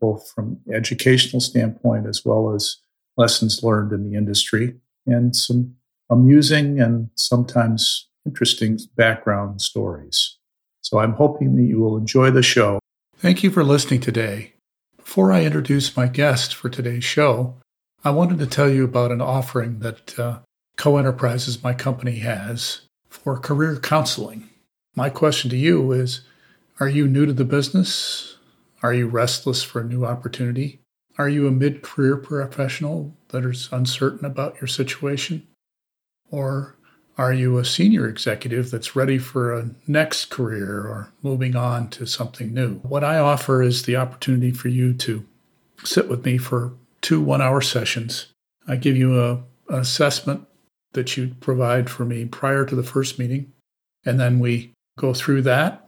both from educational standpoint as well as lessons learned in the industry, and some amusing and sometimes interesting background stories. So I'm hoping that you will enjoy the show. Thank you for listening today. Before I introduce my guest for today's show, I wanted to tell you about an offering that uh, Coe Enterprises, my company, has for career counseling. My question to you is Are you new to the business? Are you restless for a new opportunity? Are you a mid career professional that is uncertain about your situation? Or are you a senior executive that's ready for a next career or moving on to something new? What I offer is the opportunity for you to sit with me for two one hour sessions. I give you a, an assessment that you provide for me prior to the first meeting, and then we go through that,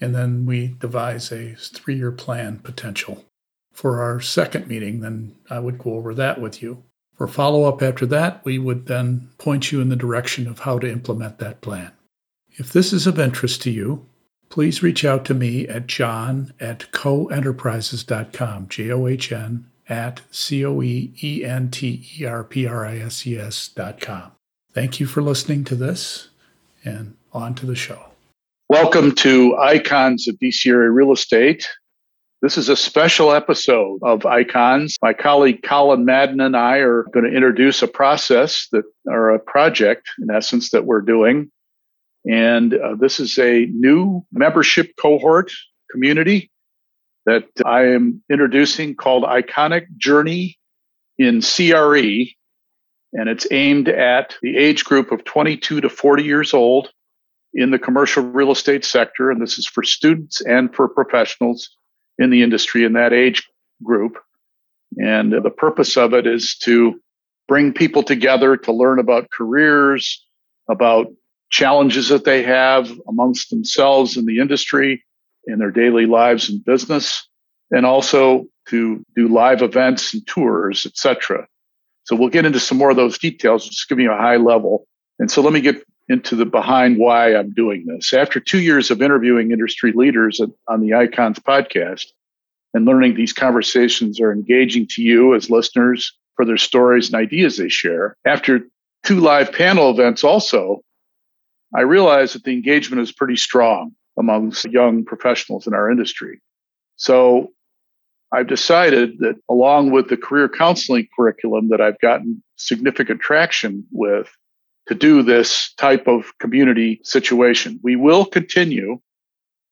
and then we devise a three year plan potential. For our second meeting, then I would go over that with you. For follow up after that, we would then point you in the direction of how to implement that plan. If this is of interest to you, please reach out to me at john at coenterprises.com, J O H N at C O E E N T E R P R I S E S.com. Thank you for listening to this, and on to the show. Welcome to Icons of DC Real Estate. This is a special episode of Icons. My colleague Colin Madden and I are going to introduce a process that, or a project, in essence, that we're doing. And uh, this is a new membership cohort community that I am introducing called Iconic Journey in CRE. And it's aimed at the age group of 22 to 40 years old in the commercial real estate sector. And this is for students and for professionals in the industry in that age group. And the purpose of it is to bring people together to learn about careers, about challenges that they have amongst themselves in the industry, in their daily lives and business, and also to do live events and tours, etc. So we'll get into some more of those details, just give you a high level. And so let me get into the behind why I'm doing this. After two years of interviewing industry leaders on the Icons podcast and learning these conversations are engaging to you as listeners for their stories and ideas they share, after two live panel events also, I realized that the engagement is pretty strong amongst young professionals in our industry. So I've decided that along with the career counseling curriculum that I've gotten significant traction with, to do this type of community situation. We will continue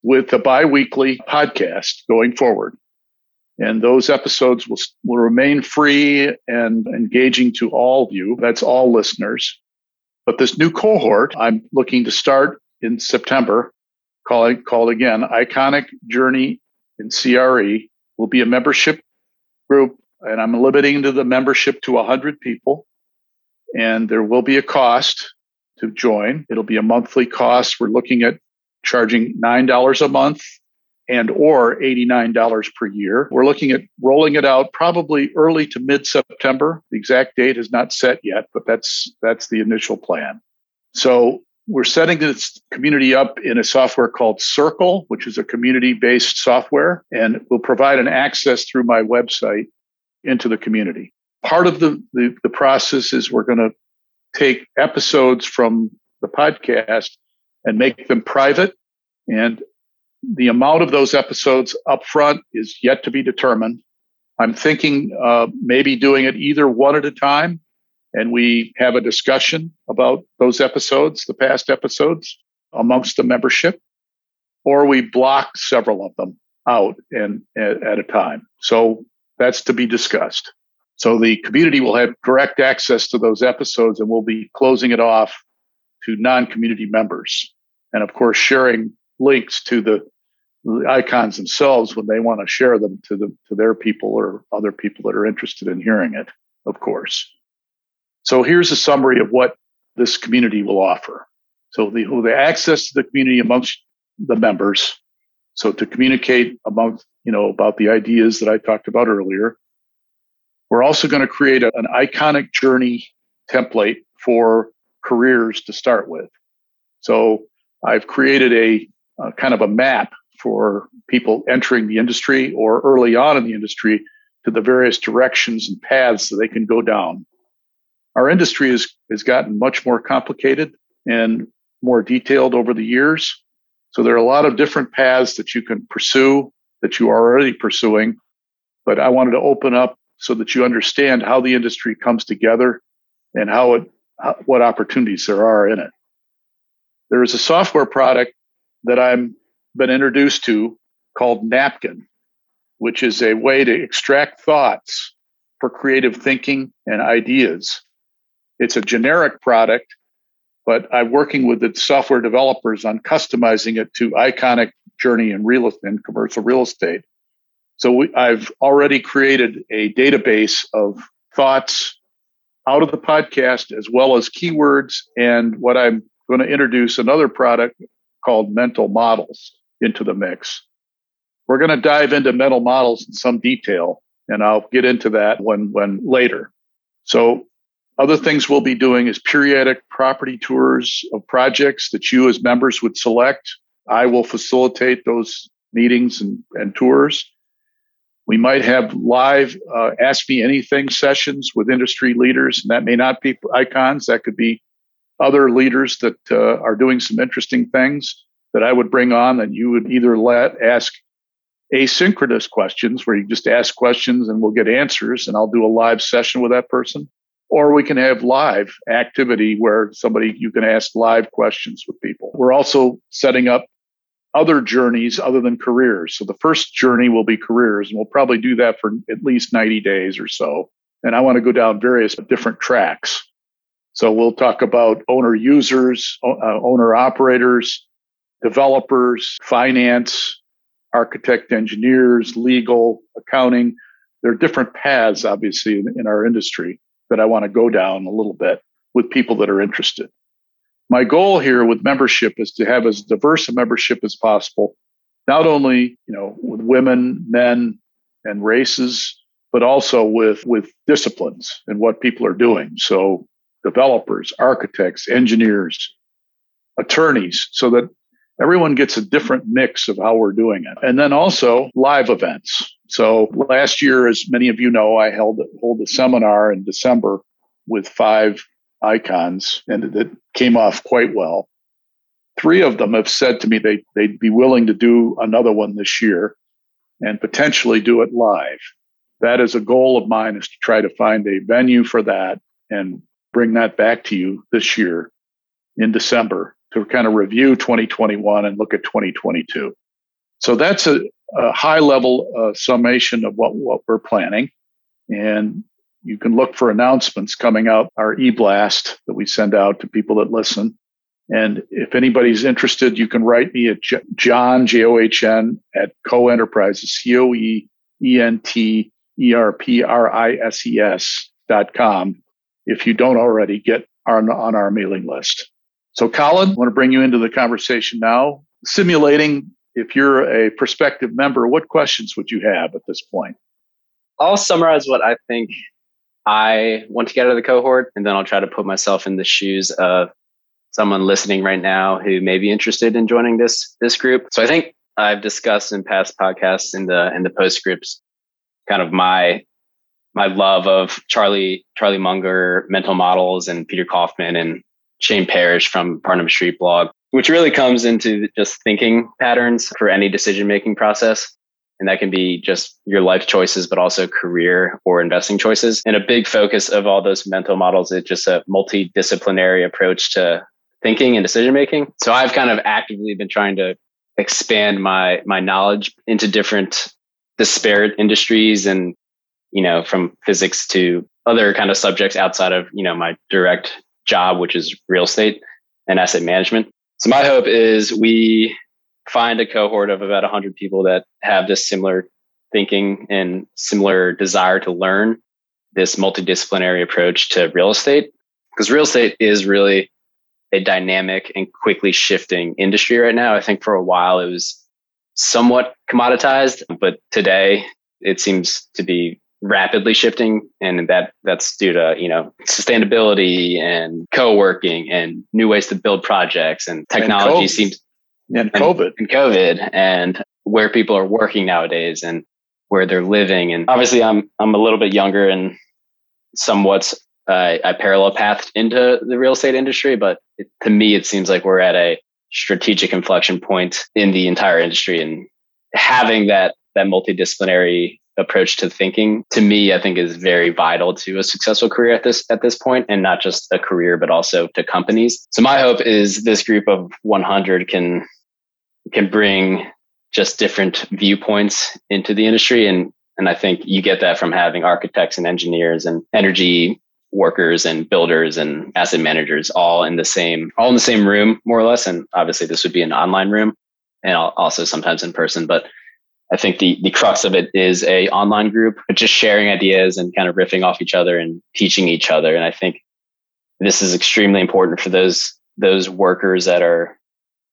with a biweekly podcast going forward. And those episodes will, will remain free and engaging to all of you. That's all listeners. But this new cohort, I'm looking to start in September, calling called again Iconic Journey in CRE, will be a membership group, and I'm limiting to the membership to 100 people and there will be a cost to join. It'll be a monthly cost. We're looking at charging $9 a month and or $89 per year. We're looking at rolling it out probably early to mid September. The exact date is not set yet, but that's that's the initial plan. So we're setting this community up in a software called Circle, which is a community-based software, and we'll provide an access through my website into the community part of the, the, the process is we're going to take episodes from the podcast and make them private. And the amount of those episodes up front is yet to be determined. I'm thinking uh, maybe doing it either one at a time and we have a discussion about those episodes, the past episodes amongst the membership, or we block several of them out and at, at a time. So that's to be discussed. So the community will have direct access to those episodes and we'll be closing it off to non community members. And of course, sharing links to the the icons themselves when they want to share them to the to their people or other people that are interested in hearing it, of course. So here's a summary of what this community will offer. So the, the access to the community amongst the members. So to communicate amongst, you know, about the ideas that I talked about earlier. We're also going to create a, an iconic journey template for careers to start with. So I've created a, a kind of a map for people entering the industry or early on in the industry to the various directions and paths that they can go down. Our industry has, has gotten much more complicated and more detailed over the years. So there are a lot of different paths that you can pursue that you are already pursuing. But I wanted to open up so that you understand how the industry comes together and how it, what opportunities there are in it. There is a software product that I'm been introduced to called Napkin, which is a way to extract thoughts for creative thinking and ideas. It's a generic product, but I'm working with the software developers on customizing it to iconic journey in real in commercial real estate. So we, I've already created a database of thoughts out of the podcast as well as keywords and what I'm going to introduce another product called mental models into the mix. We're going to dive into mental models in some detail and I'll get into that when when later. So other things we'll be doing is periodic property tours of projects that you as members would select. I will facilitate those meetings and, and tours. We might have live uh, Ask Me Anything sessions with industry leaders, and that may not be icons. That could be other leaders that uh, are doing some interesting things that I would bring on that you would either let ask asynchronous questions where you just ask questions and we'll get answers and I'll do a live session with that person or we can have live activity where somebody you can ask live questions with people. We're also setting up other journeys other than careers. So the first journey will be careers, and we'll probably do that for at least 90 days or so. And I want to go down various different tracks. So we'll talk about owner users, uh, owner operators, developers, finance, architect, engineers, legal, accounting. There are different paths, obviously, in, in our industry that I want to go down a little bit with people that are interested. My goal here with membership is to have as diverse a membership as possible, not only you know with women, men, and races, but also with with disciplines and what people are doing. So developers, architects, engineers, attorneys, so that everyone gets a different mix of how we're doing it. And then also live events. So last year, as many of you know, I held hold a seminar in December with five icons, and it came off quite well. Three of them have said to me they they'd be willing to do another one this year, and potentially do it live. That is a goal of mine is to try to find a venue for that and bring that back to you this year in December to kind of review 2021 and look at 2022. So that's a, a high level uh, summation of what, what we're planning. And you can look for announcements coming out, our e blast that we send out to people that listen. And if anybody's interested, you can write me at John, J O H N, at Coe Enterprises, C O E E N T E R P R I S E S dot com if you don't already get on, on our mailing list. So, Colin, I want to bring you into the conversation now. Simulating, if you're a prospective member, what questions would you have at this point? I'll summarize what I think I want to get out of the cohort, and then I'll try to put myself in the shoes of someone listening right now who may be interested in joining this this group. So I think I've discussed in past podcasts in the in the postscripts kind of my my love of Charlie Charlie Munger mental models and Peter Kaufman and Shane Parrish from Farnam Street blog, which really comes into just thinking patterns for any decision making process. And that can be just your life choices, but also career or investing choices. And a big focus of all those mental models is just a multidisciplinary approach to thinking and decision making. So I've kind of actively been trying to expand my my knowledge into different disparate industries and you know from physics to other kind of subjects outside of you know my direct job, which is real estate and asset management. So my hope is we find a cohort of about 100 people that have this similar thinking and similar desire to learn this multidisciplinary approach to real estate because real estate is really a dynamic and quickly shifting industry right now. I think for a while it was somewhat commoditized, but today it seems to be rapidly shifting and that that's due to you know sustainability and co-working and new ways to build projects and technology and seems and covid. and covid and where people are working nowadays and where they're living. And obviously i'm i'm a little bit younger and somewhat uh, I parallel path into the real estate industry, but it, to me, it seems like we're at a strategic inflection point in the entire industry, and having that that multidisciplinary approach to thinking to me i think is very vital to a successful career at this at this point and not just a career but also to companies. So my hope is this group of 100 can can bring just different viewpoints into the industry. And and i think you get that from having architects and engineers and energy workers and builders and asset managers all in the same all in the same room more or less. And obviously this would be an online room and also sometimes in person but i think the the crux of it is a online group but just sharing ideas and kind of riffing off each other and teaching each other and i think this is extremely important for those those workers that are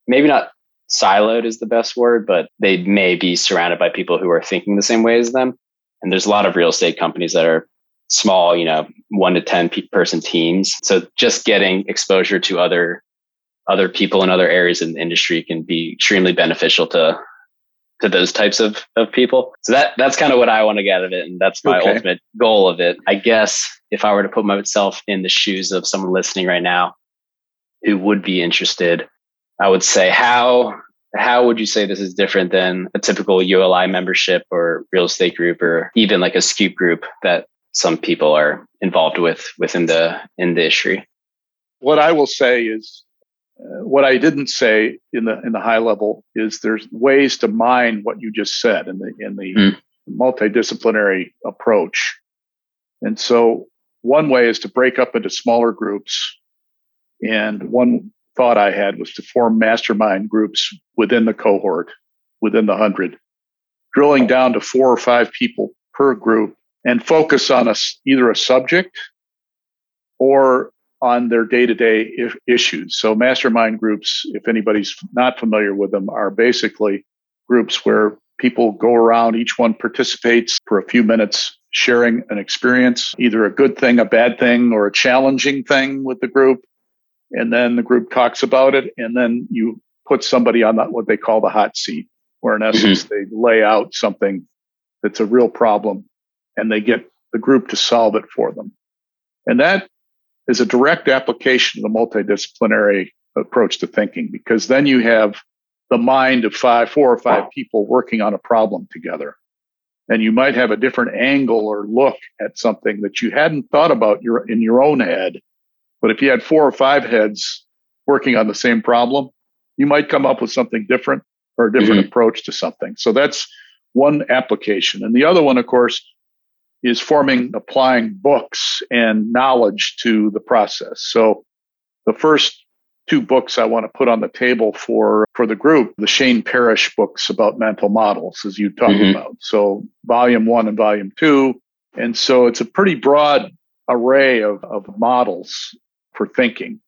maybe not siloed is the best word but they may be surrounded by people who are thinking the same way as them and there's a lot of real estate companies that are small, you know, one to 10 person teams. So just getting exposure to other, other people in other areas in the industry can be extremely beneficial to, to those types of, of people. So that, that's kind of what I want to get out of it. And that's my okay. ultimate goal of it. I guess if I were to put myself in the shoes of someone listening right now who would be interested, I would say how how would you say this is different than a typical ULI membership or real estate group or even like a Scoop group that some people are involved with within the in the industry. What I will say is, what I didn't say in the in the high level is there's ways to mine what you just said in the in the mm. multidisciplinary approach, and so one way is to break up into smaller groups. And one thought I had was to form mastermind groups within the cohort, within the hundred, drilling down to four or five people per group and focus on a, either a subject or on their day-to-day issues. So mastermind groups, if anybody's not familiar with them, are basically groups where people go around, each one participates for a few minutes sharing an experience, either a good thing, a bad thing, or a challenging thing with the group. And then the group talks about it. And then you put somebody on that, what they call the hot seat, where in essence mm-hmm. they lay out something that's a real problem and they get the group to solve it for them. And that is a direct application of the multidisciplinary approach to thinking because then you have the mind of five, four or five people working on a problem together. And you might have a different angle or look at something that you hadn't thought about your, in your own head. But if you had four or five heads working on the same problem, you might come up with something different or a different mm-hmm. approach to something. So that's one application. And the other one, of course, is forming, applying books and knowledge to the process. So the first two books I want to put on the table for, for the group, the Shane Parrish books about mental models, as you talked mm-hmm. about. So volume one and volume two. And so it's a pretty broad array of, of models for thinking.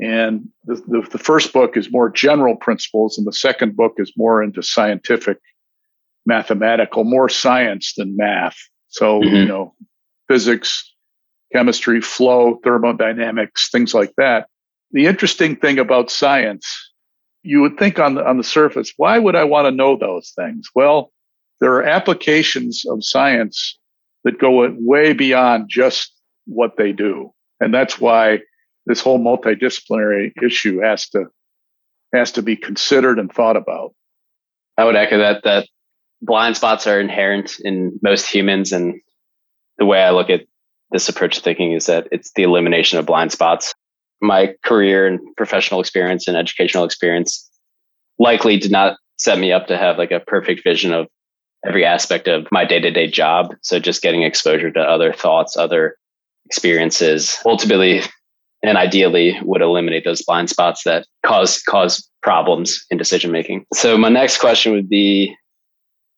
And the, the, the, first book is more general principles, and the second book is more into scientific, mathematical, more science than math. So, mm-hmm. you know, physics, chemistry, flow, thermodynamics, things like that. The interesting thing about science, you would think on the, on the surface, why would I want to know those things? Well, there are applications of science that go way beyond just what they do. And that's why this whole multidisciplinary issue has to has to be considered and thought about. I would echo that that blind spots are inherent in most humans. And the way I look at this approach to thinking is that it's the elimination of blind spots. My career and professional experience and educational experience likely did not set me up to have like a perfect vision of every aspect of my day to day job. So just getting exposure to other thoughts, other experiences ultimately and ideally would eliminate those blind spots that cause cause problems in decision making. So my next question would be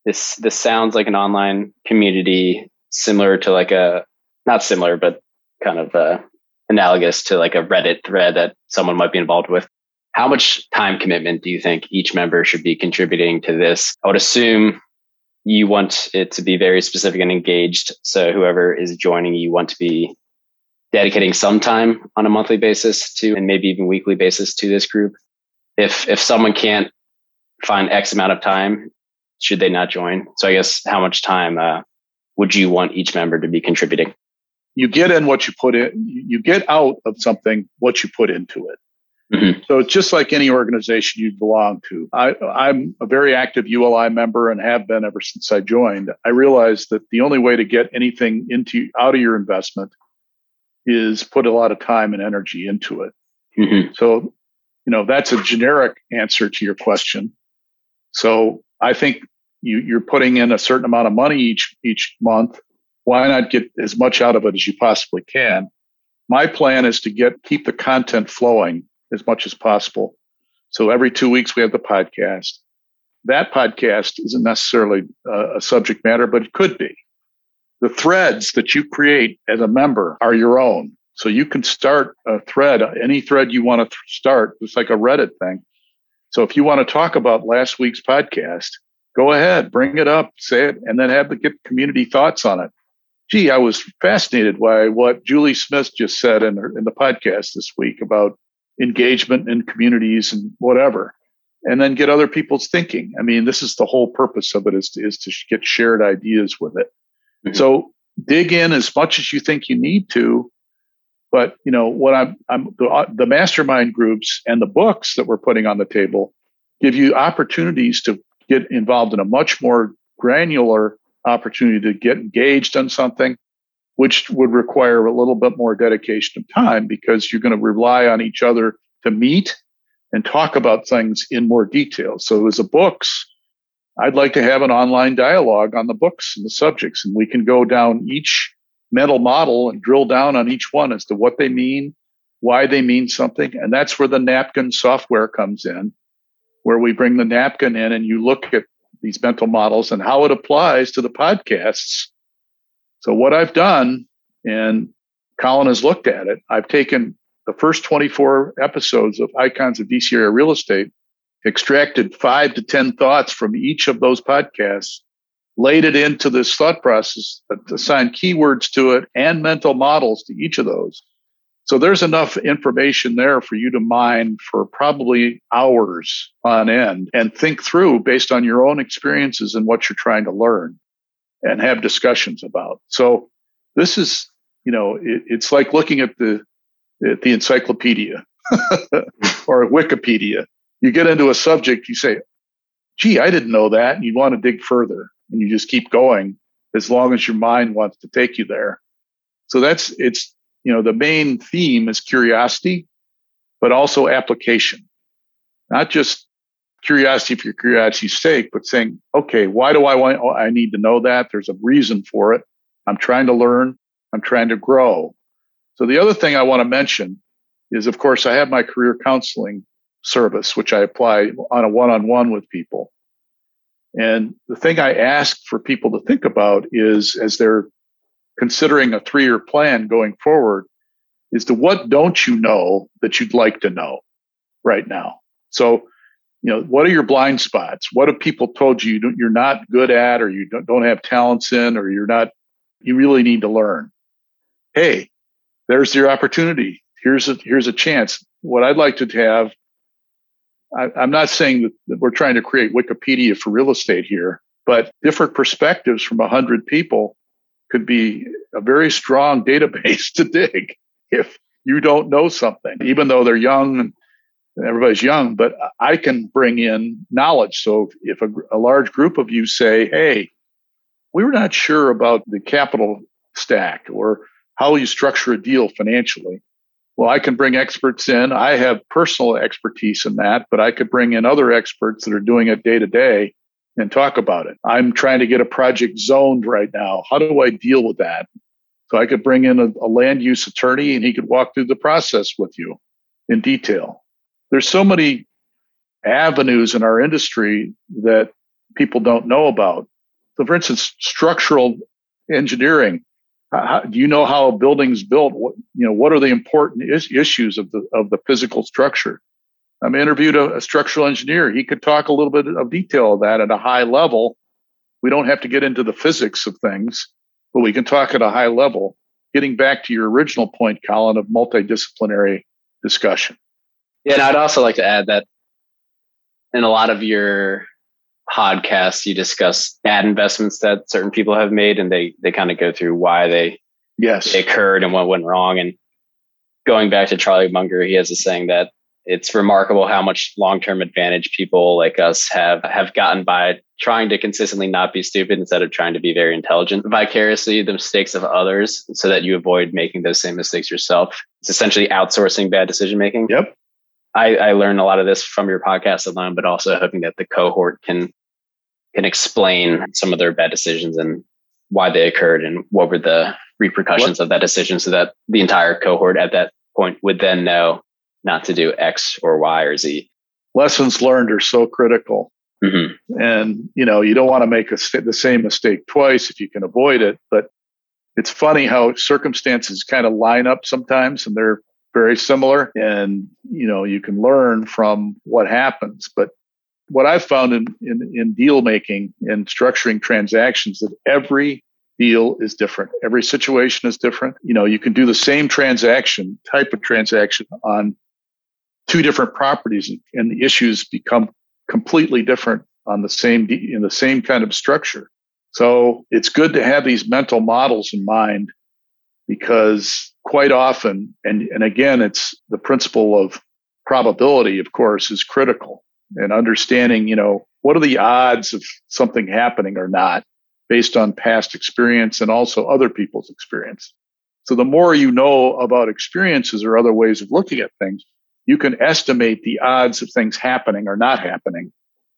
this this sounds like an online community similar to like a not similar but kind of uh, analogous to like a Reddit thread that someone might be involved with. How much time commitment do you think each member should be contributing to this? I would assume you want it to be very specific and engaged. So whoever is joining, you want to be dedicating some time on a monthly basis to, and maybe even weekly basis to this group. If if someone can't find X amount of time, should they not join? So I guess how much time uh, would you want each member to be contributing? You get in what you put in. You get out of something what you put into it. Mm-hmm. So it's just like any organization you belong to. I, I'm a very active ULI member and have been ever since I joined. I realized that the only way to get anything into out of your investment is put a lot of time and energy into it. Mm-hmm. So, you know, that's a generic answer to your question. So I think you, you're putting in a certain amount of money each each month. Why not get as much out of it as you possibly can? My plan is to get keep the content flowing as much as possible. So every two weeks we have the podcast. That podcast isn't necessarily a, a subject matter, but it could be. The threads that you create as a member are your own. So you can start a thread, any thread you want to start. It's like a Reddit thing. So if you want to talk about last week's podcast, go ahead, bring it up, say it, and then have the get community thoughts on it. Gee, I was fascinated by what Julie Smith just said in, her, in the podcast this week about engagement in communities and whatever and then get other people's thinking i mean this is the whole purpose of it is to, is to get shared ideas with it mm-hmm. so dig in as much as you think you need to but you know what i'm i'm the, uh, the mastermind groups and the books that we're putting on the table give you opportunities to get involved in a much more granular opportunity to get engaged on something which would require a little bit more dedication of time because you're going to rely on each other to meet and talk about things in more detail. So, as a books, I'd like to have an online dialogue on the books and the subjects, and we can go down each mental model and drill down on each one as to what they mean, why they mean something. And that's where the napkin software comes in, where we bring the napkin in and you look at these mental models and how it applies to the podcasts so what I've done, and Colin has looked at it, I've taken the first 24 episodes of Icons of DC Area Real Estate, extracted five to 10 thoughts from each of those podcasts, laid it into this thought process, uh, assigned keywords to it and mental models to each of those. So there's enough information there for you to mine for probably hours on end and think through based on your own experiences and what you're trying to learn and have discussions about. So this is, you know, it, it's like looking at the at the encyclopedia or Wikipedia. You get into a subject, you say, "Gee, I didn't know that," and you want to dig further, and you just keep going as long as your mind wants to take you there. So that's it's you know the main theme is curiosity, but also application, not just curiosity for curiosity's sake, but saying, okay, why do I want, I need to know that? There's a reason for it. I'm trying to learn. I'm trying to grow. So the other thing I want to mention is, of course, I have my career counseling service, which I apply on a one-on-one with people. And the thing I ask for people to think about is as they're considering a three-year plan going forward, is to what don't you know that you'd like to know right now? So you know what are your blind spots? What have people told you you're not good at or you don't have talents in or you're not you really need to learn? Hey there's your opportunity. Here's a here's a chance. What i'd like to have I, i'm not saying that, that we're trying to create wikipedia for real estate here but different perspectives from 100 people could be a very strong database to dig if you don't know something even though they're young and everybody's young, but I can bring in knowledge. So if a, a, large group of you say, hey, we were not sure about the capital stack or how you structure a deal financially. Well, I can bring experts in. I have personal expertise in that, but I could bring in other experts that are doing it day to day and talk about it. I'm trying to get a project zoned right now. How do I deal with that? So I could bring in a, a land use attorney and he could walk through the process with you in detail. There's so many avenues in our industry that people don't know about. So, for instance, structural engineering. How, do you know how a building's built? What, you know, what are the important is, issues of the of the physical structure? I am interviewed a, a structural engineer. He could talk a little bit of detail of that at a high level. We don't have to get into the physics of things, but we can talk at a high level. Getting back to your original point, Colin, of multidisciplinary discussion. Yeah, and I'd also like to add that in a lot of your podcasts, you discuss bad investments that certain people have made, and they they kind of go through why they yes. they occurred and what went wrong. And going back to Charlie Munger, he has a saying that it's remarkable how much long-term advantage people like us have have gotten by trying to consistently not be stupid instead of trying to be very intelligent. Vicariously the mistakes of others so that you avoid making those same mistakes yourself. It's essentially outsourcing bad decision making yep I, I learned a lot of this from your podcast alone but also hoping that the cohort can can explain some of their bad decisions and why they occurred and what were the repercussions what? of that decision so that the entire cohort at that point would then know not to do X or Y or Z. Lessons learned are so critical. Mm-hmm. And, you know, you don't want to make a, the same mistake twice if you can avoid it. But it's funny how circumstances kind of line up sometimes and they're very similar. And, you know, you can learn from what happens. But what I've found in, in, in deal making and structuring transactions that every deal is different. Every situation is different. You know, you can do the same transaction, type of transaction on two different properties and the issues become completely different on the same in the same kind of structure. So it's good to have these mental models in mind because quite often, and, and again, it's the principle of probability, of course, is critical and understanding, you know, what are the odds of something happening or not based on past experience and also other people's experience. So the more you know about experiences or other ways of looking at things, you can estimate the odds of things happening or not happening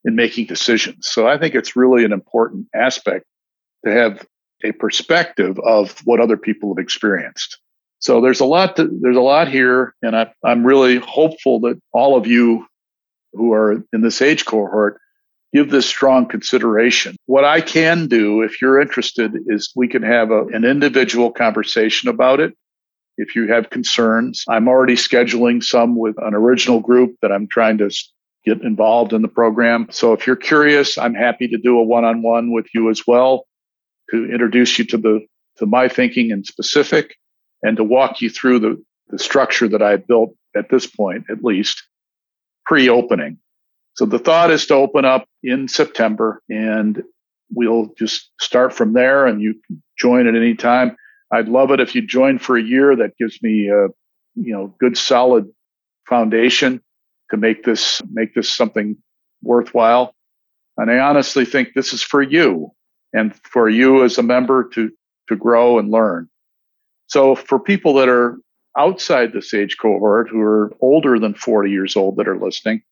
in making decisions. So I think it's really an important aspect to have a perspective of what other people have experienced. So there's a lot to, there's a lot here, and I, I'm really hopeful that all of you who are in this age cohort give this strong consideration. What I can do, if you're interested, is we can have a, an individual conversation about it if you have concerns. I'm already scheduling some with an original group that I'm trying to get involved in the program. So if you're curious, I'm happy to do a one-on-one with you as well to introduce you to the to my thinking in specific and to walk you through the, the structure that I built at this point, at least pre-opening. So the thought is to open up in September and we'll just start from there and you can join at any time. I'd love it if you join for a year. That gives me a you know good solid foundation to make this make this something worthwhile. And I honestly think this is for you and for you as a member to to grow and learn. So for people that are outside this age cohort who are older than 40 years old that are listening,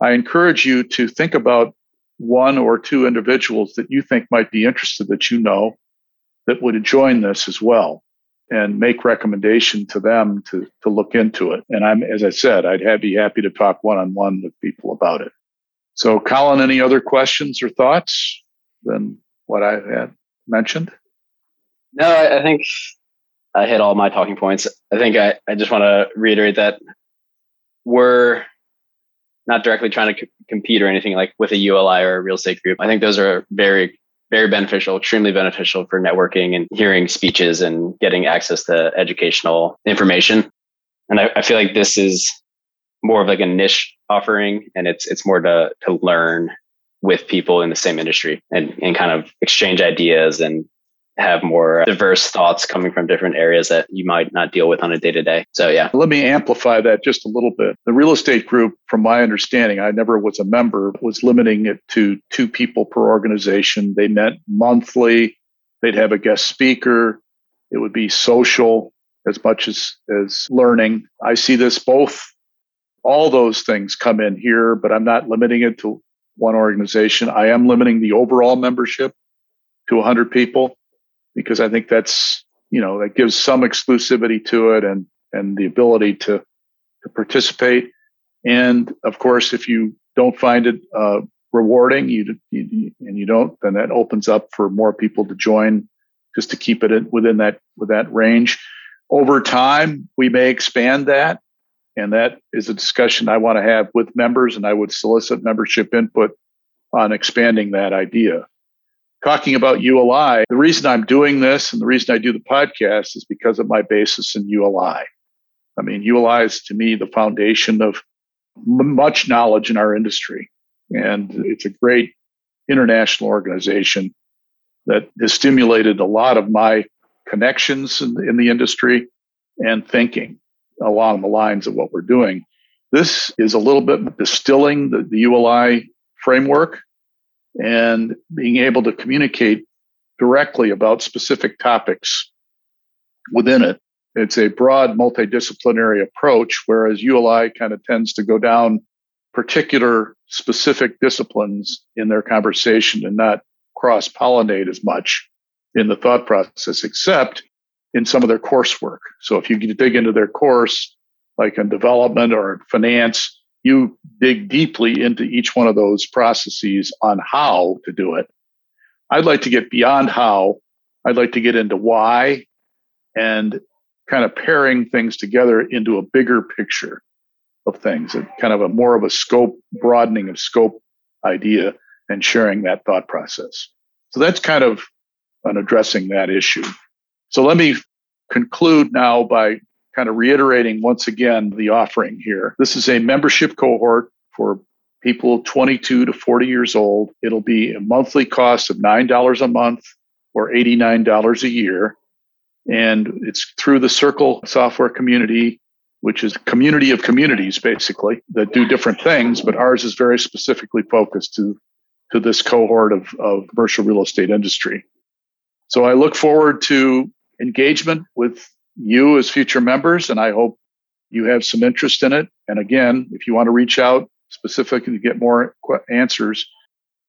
I encourage you to think about one or two individuals that you think might be interested that you know that would join this as well and make recommendation to them to, to look into it. And I'm, as I said, I'd be happy to talk one on one with people about it. So, Colin, any other questions or thoughts than what I had mentioned? No, I think I hit all my talking points. I think I, I just want to reiterate that we're not directly trying to c- compete or anything like with a ULI or a real estate group. I think those are very very beneficial, extremely beneficial for networking and hearing speeches and getting access to educational information. And I, I feel like this is more of like a niche offering and it's it's more to to learn with people in the same industry and, and kind of exchange ideas and have more diverse thoughts coming from different areas that you might not deal with on a day to day. So, yeah. Let me amplify that just a little bit. The real estate group, from my understanding, I never was a member, was limiting it to two people per organization. They met monthly, they'd have a guest speaker, it would be social as much as, as learning. I see this both, all those things come in here, but I'm not limiting it to one organization. I am limiting the overall membership to 100 people because I think that's you know, that gives some exclusivity to it and, and the ability to, to participate. And of course, if you don't find it uh, rewarding, you, you, and you don't, then that opens up for more people to join, just to keep it in, within that with that range. Over time, we may expand that, and that is a discussion I want to have with members, and I would solicit membership input on expanding that idea. Talking about ULI, the reason I'm doing this and the reason I do the podcast is because of my basis in ULI. I mean, ULI is to me the foundation of much knowledge in our industry. And it's a great international organization that has stimulated a lot of my connections in, in the industry and thinking along the lines of what we're doing. This is a little bit distilling the, the ULI framework and being able to communicate directly about specific topics within it. It's a broad multidisciplinary approach, whereas ULI kind of tends to go down particular specific disciplines in their conversation and not cross pollinate as much in the thought process, except in some of their coursework. So if you dig into their course, like in development or finance, you dig deeply into each one of those processes on how to do it. I'd like to get beyond how. I'd like to get into why and kind of pairing things together into a bigger picture of things, and kind of a more of a scope, broadening of scope idea and sharing that thought process. So that's kind of an addressing that issue. So let me conclude now by kind of reiterating once again the offering here. This is a membership cohort for people 22 to 40 years old. It'll be a monthly cost of $9 a month or $89 a year. And it's through the Circle software community which is a community of communities basically that do different things, but ours is very specifically focused to, to this cohort of, of commercial real estate industry. So I look forward to engagement with you as future members, and I hope you have some interest in it. And again, if you want to reach out specifically to get more answers,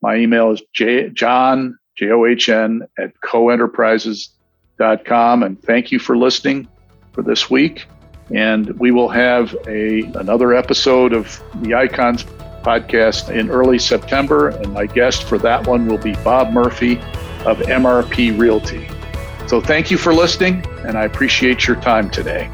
my email is j- john, J-O-H-N, at coenterprises.com. And thank you for listening for this week. And we will have a another episode of the Icons podcast in early September. And my guest for that one will be Bob Murphy of MRP Realty. So thank you for listening, and I appreciate your time today.